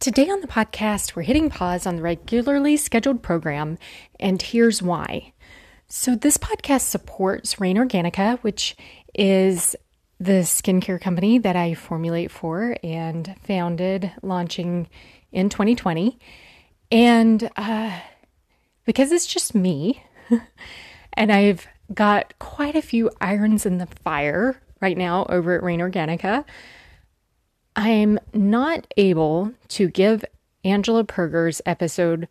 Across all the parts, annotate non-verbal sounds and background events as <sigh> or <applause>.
Today on the podcast, we're hitting pause on the regularly scheduled program, and here's why. So, this podcast supports Rain Organica, which is the skincare company that I formulate for and founded launching in 2020. And uh, because it's just me, <laughs> and I've got quite a few irons in the fire right now over at Rain Organica, I'm not able to give Angela Perger's episode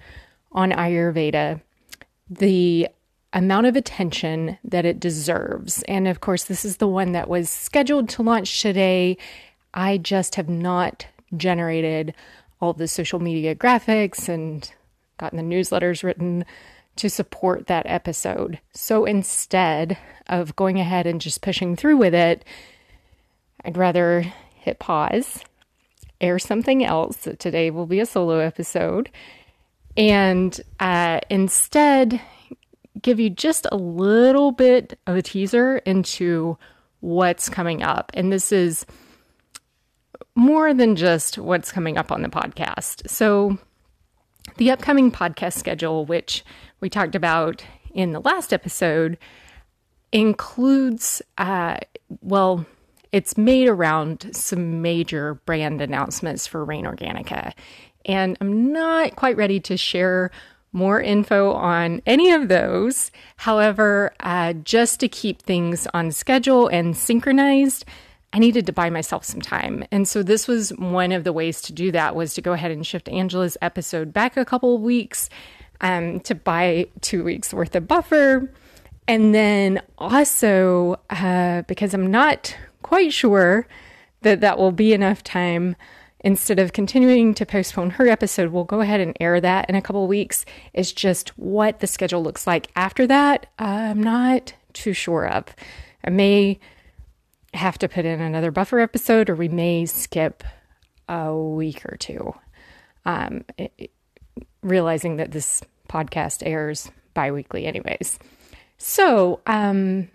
on Ayurveda the amount of attention that it deserves. And of course, this is the one that was scheduled to launch today. I just have not generated all the social media graphics and gotten the newsletters written to support that episode. So instead of going ahead and just pushing through with it, I'd rather hit pause, air something else. Today will be a solo episode. And uh, instead, give you just a little bit of a teaser into what's coming up. And this is more than just what's coming up on the podcast. So, the upcoming podcast schedule, which we talked about in the last episode, includes, uh, well, it's made around some major brand announcements for Rain Organica. And I'm not quite ready to share more info on any of those. However, uh, just to keep things on schedule and synchronized, I needed to buy myself some time. And so this was one of the ways to do that was to go ahead and shift Angela's episode back a couple of weeks um, to buy two weeks worth of buffer. And then also, uh, because I'm not quite sure that that will be enough time. Instead of continuing to postpone her episode, we'll go ahead and air that in a couple weeks. It's just what the schedule looks like after that. I'm not too sure of. I may have to put in another buffer episode, or we may skip a week or two. Um, it, realizing that this podcast airs bi weekly, anyways. So, um,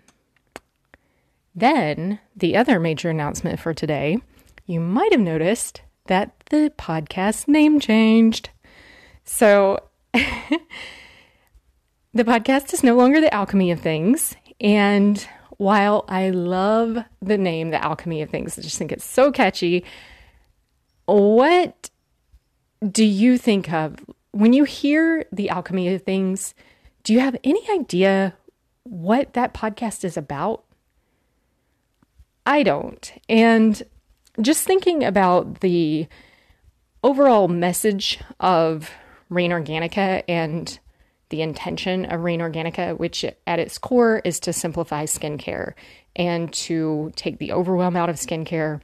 then, the other major announcement for today you might have noticed that the podcast name changed. So, <laughs> the podcast is no longer the Alchemy of Things. And while I love the name, The Alchemy of Things, I just think it's so catchy. What do you think of when you hear The Alchemy of Things? Do you have any idea what that podcast is about? I don't. And just thinking about the overall message of Rain Organica and the intention of Rain Organica, which at its core is to simplify skincare and to take the overwhelm out of skincare,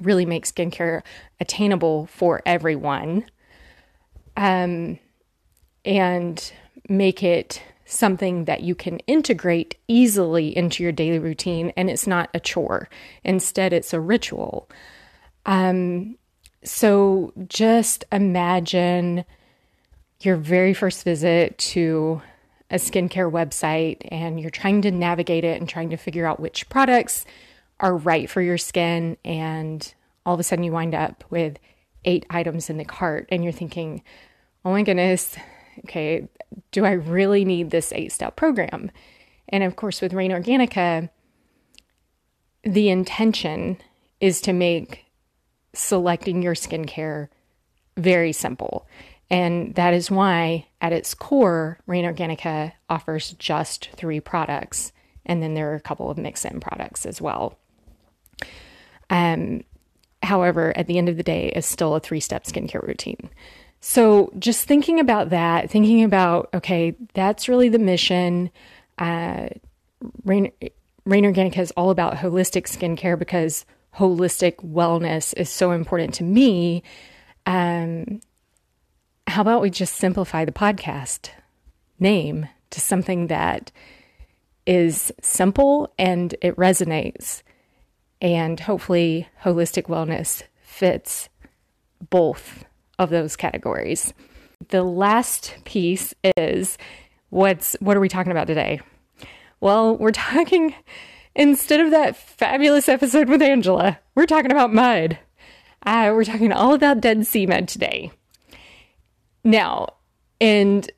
really make skincare attainable for everyone, um, and make it something that you can integrate easily into your daily routine and it's not a chore. Instead, it's a ritual. Um, so just imagine your very first visit to a skincare website and you're trying to navigate it and trying to figure out which products are right for your skin. And all of a sudden, you wind up with eight items in the cart and you're thinking, oh my goodness, okay, do I really need this eight step program? And of course, with Rain Organica, the intention is to make selecting your skincare very simple. And that is why, at its core, Rain Organica offers just three products. And then there are a couple of mix in products as well. Um, however, at the end of the day, it's still a three step skincare routine. So just thinking about that, thinking about, okay, that's really the mission. Uh, Rain, Rain Organic is all about holistic skincare because holistic wellness is so important to me. Um, how about we just simplify the podcast name to something that is simple and it resonates? And hopefully, holistic wellness fits both of those categories. The last piece is what's what are we talking about today? Well, we're talking instead of that fabulous episode with Angela, we're talking about mud. Uh, we're talking all about Dead Sea Mud today. Now, and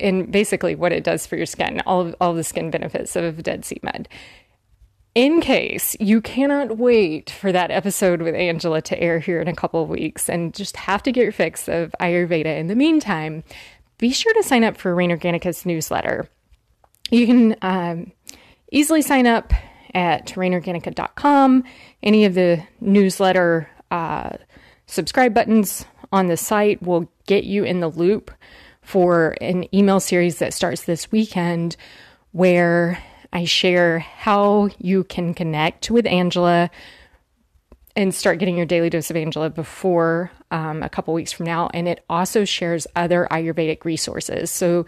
and basically what it does for your skin, all of, all the skin benefits of Dead Sea Mud. In case you cannot wait for that episode with Angela to air here in a couple of weeks and just have to get your fix of Ayurveda in the meantime, be sure to sign up for Rain Organica's newsletter. You can um, easily sign up at rainorganica.com. Any of the newsletter uh, subscribe buttons on the site will get you in the loop for an email series that starts this weekend where I share how you can connect with Angela and start getting your daily dose of Angela before um, a couple weeks from now. And it also shares other Ayurvedic resources. So,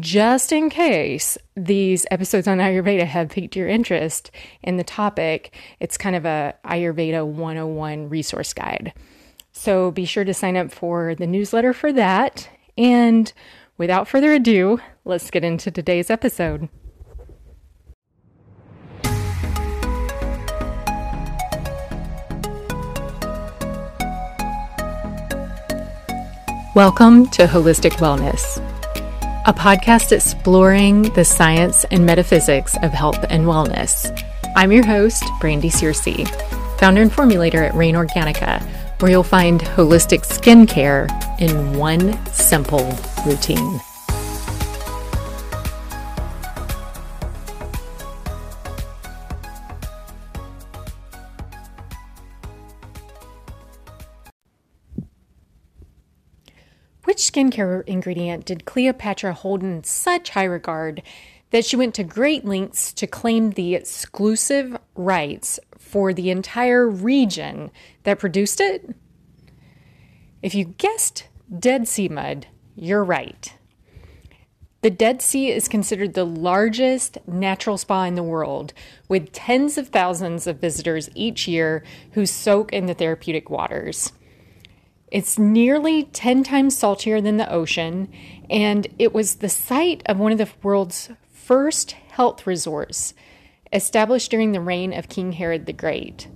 just in case these episodes on Ayurveda have piqued your interest in the topic, it's kind of a Ayurveda 101 resource guide. So be sure to sign up for the newsletter for that. And without further ado, let's get into today's episode. Welcome to Holistic Wellness, a podcast exploring the science and metaphysics of health and wellness. I'm your host, Brandy Searcy, founder and formulator at Rain Organica, where you'll find holistic skincare in one simple routine. Which skincare ingredient did Cleopatra hold in such high regard that she went to great lengths to claim the exclusive rights for the entire region that produced it? If you guessed Dead Sea mud, you're right. The Dead Sea is considered the largest natural spa in the world, with tens of thousands of visitors each year who soak in the therapeutic waters. It's nearly 10 times saltier than the ocean, and it was the site of one of the world's first health resorts, established during the reign of King Herod the Great.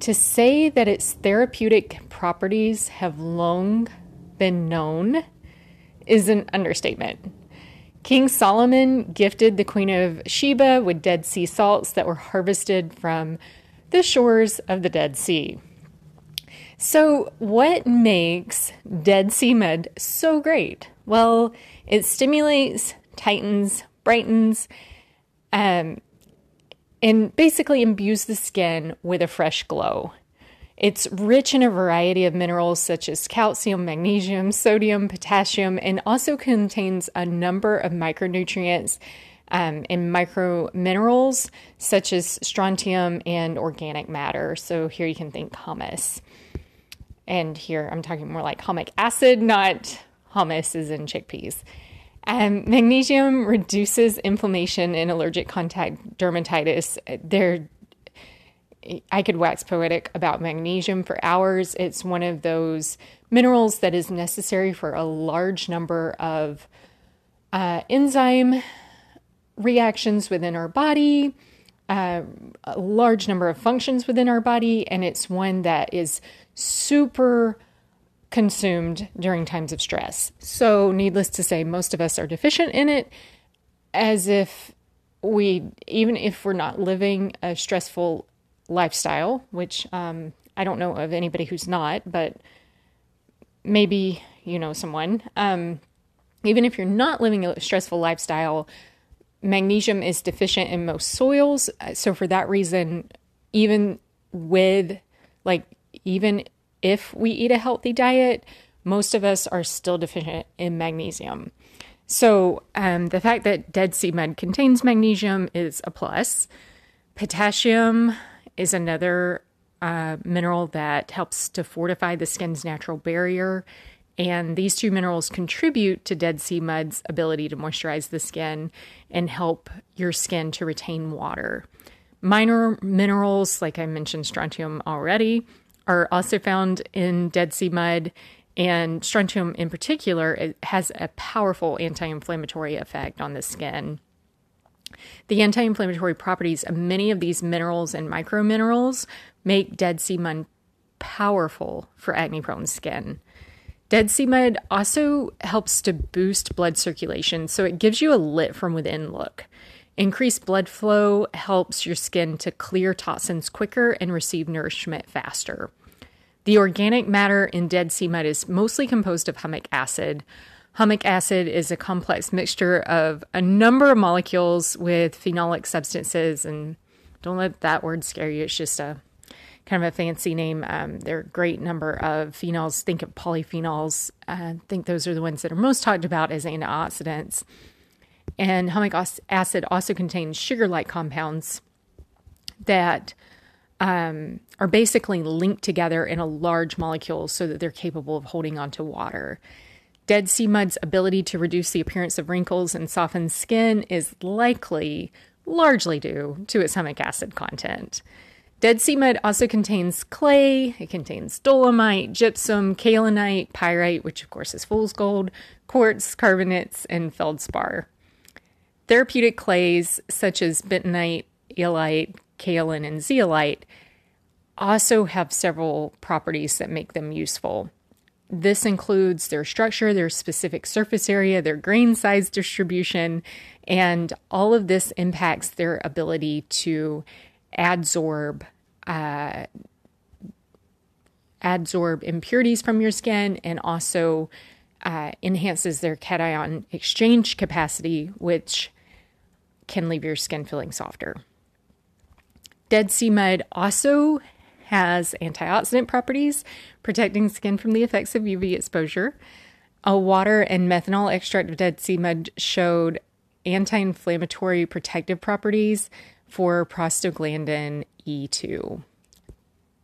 To say that its therapeutic properties have long been known is an understatement. King Solomon gifted the Queen of Sheba with Dead Sea salts that were harvested from the shores of the Dead Sea. So, what makes Dead Sea mud so great? Well, it stimulates, tightens, brightens, um, and basically imbues the skin with a fresh glow. It's rich in a variety of minerals such as calcium, magnesium, sodium, potassium, and also contains a number of micronutrients um, and micro minerals such as strontium and organic matter. So here you can think humus. And here I'm talking more like humic acid, not hummus is in chickpeas. Um, magnesium reduces inflammation in allergic contact dermatitis. There, I could wax poetic about magnesium for hours. It's one of those minerals that is necessary for a large number of uh, enzyme reactions within our body, uh, a large number of functions within our body, and it's one that is super consumed during times of stress. So, needless to say, most of us are deficient in it, as if we, even if we're not living a stressful lifestyle, which um, I don't know of anybody who's not, but maybe you know someone. Um, even if you're not living a stressful lifestyle, magnesium is deficient in most soils. So, for that reason, even with like, even if we eat a healthy diet, most of us are still deficient in magnesium. So, um, the fact that Dead Sea Mud contains magnesium is a plus. Potassium is another uh, mineral that helps to fortify the skin's natural barrier. And these two minerals contribute to Dead Sea Mud's ability to moisturize the skin and help your skin to retain water. Minor minerals, like I mentioned, strontium already, are also found in Dead Sea mud, and strontium in particular has a powerful anti inflammatory effect on the skin. The anti inflammatory properties of many of these minerals and microminerals make Dead Sea mud powerful for acne prone skin. Dead sea mud also helps to boost blood circulation, so it gives you a lit from within look. Increased blood flow helps your skin to clear toxins quicker and receive nourishment faster. The organic matter in dead sea mud is mostly composed of humic acid. Humic acid is a complex mixture of a number of molecules with phenolic substances, and don't let that word scare you. It's just a kind of a fancy name. Um, there are a great number of phenols. Think of polyphenols. I think those are the ones that are most talked about as antioxidants. And humic acid also contains sugar like compounds that um, are basically linked together in a large molecule so that they're capable of holding onto water. Dead sea mud's ability to reduce the appearance of wrinkles and soften skin is likely largely due to its humic acid content. Dead sea mud also contains clay, it contains dolomite, gypsum, kaolinite, pyrite, which of course is fool's gold, quartz, carbonates, and feldspar. Therapeutic clays such as bentonite, illite, kaolin, and zeolite also have several properties that make them useful. This includes their structure, their specific surface area, their grain size distribution, and all of this impacts their ability to adsorb uh, adsorb impurities from your skin and also uh, enhances their cation exchange capacity, which can leave your skin feeling softer. Dead sea mud also has antioxidant properties, protecting skin from the effects of UV exposure. A water and methanol extract of dead sea mud showed anti inflammatory protective properties for prostaglandin E2.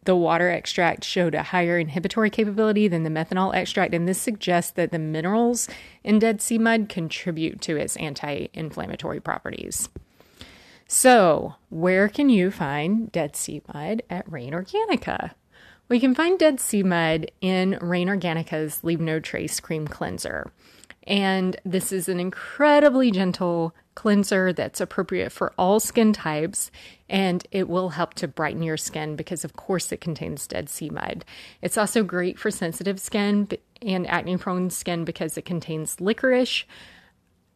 The water extract showed a higher inhibitory capability than the methanol extract, and this suggests that the minerals in Dead Sea mud contribute to its anti inflammatory properties. So, where can you find Dead Sea mud at Rain Organica? We can find Dead Sea mud in Rain Organica's Leave No Trace Cream Cleanser. And this is an incredibly gentle cleanser that's appropriate for all skin types and it will help to brighten your skin because, of course, it contains dead sea mud. It's also great for sensitive skin and acne prone skin because it contains licorice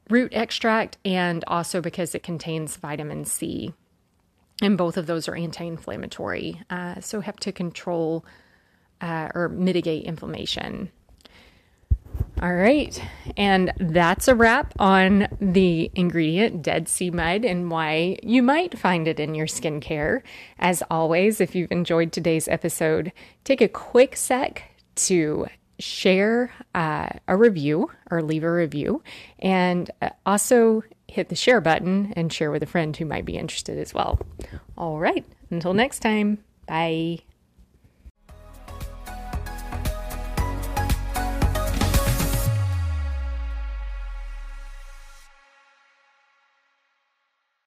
root extract and also because it contains vitamin C. And both of those are anti inflammatory, uh, so help to control uh, or mitigate inflammation. All right. And that's a wrap on the ingredient Dead Sea Mud and why you might find it in your skincare. As always, if you've enjoyed today's episode, take a quick sec to share uh, a review or leave a review and uh, also hit the share button and share with a friend who might be interested as well. All right. Until next time. Bye.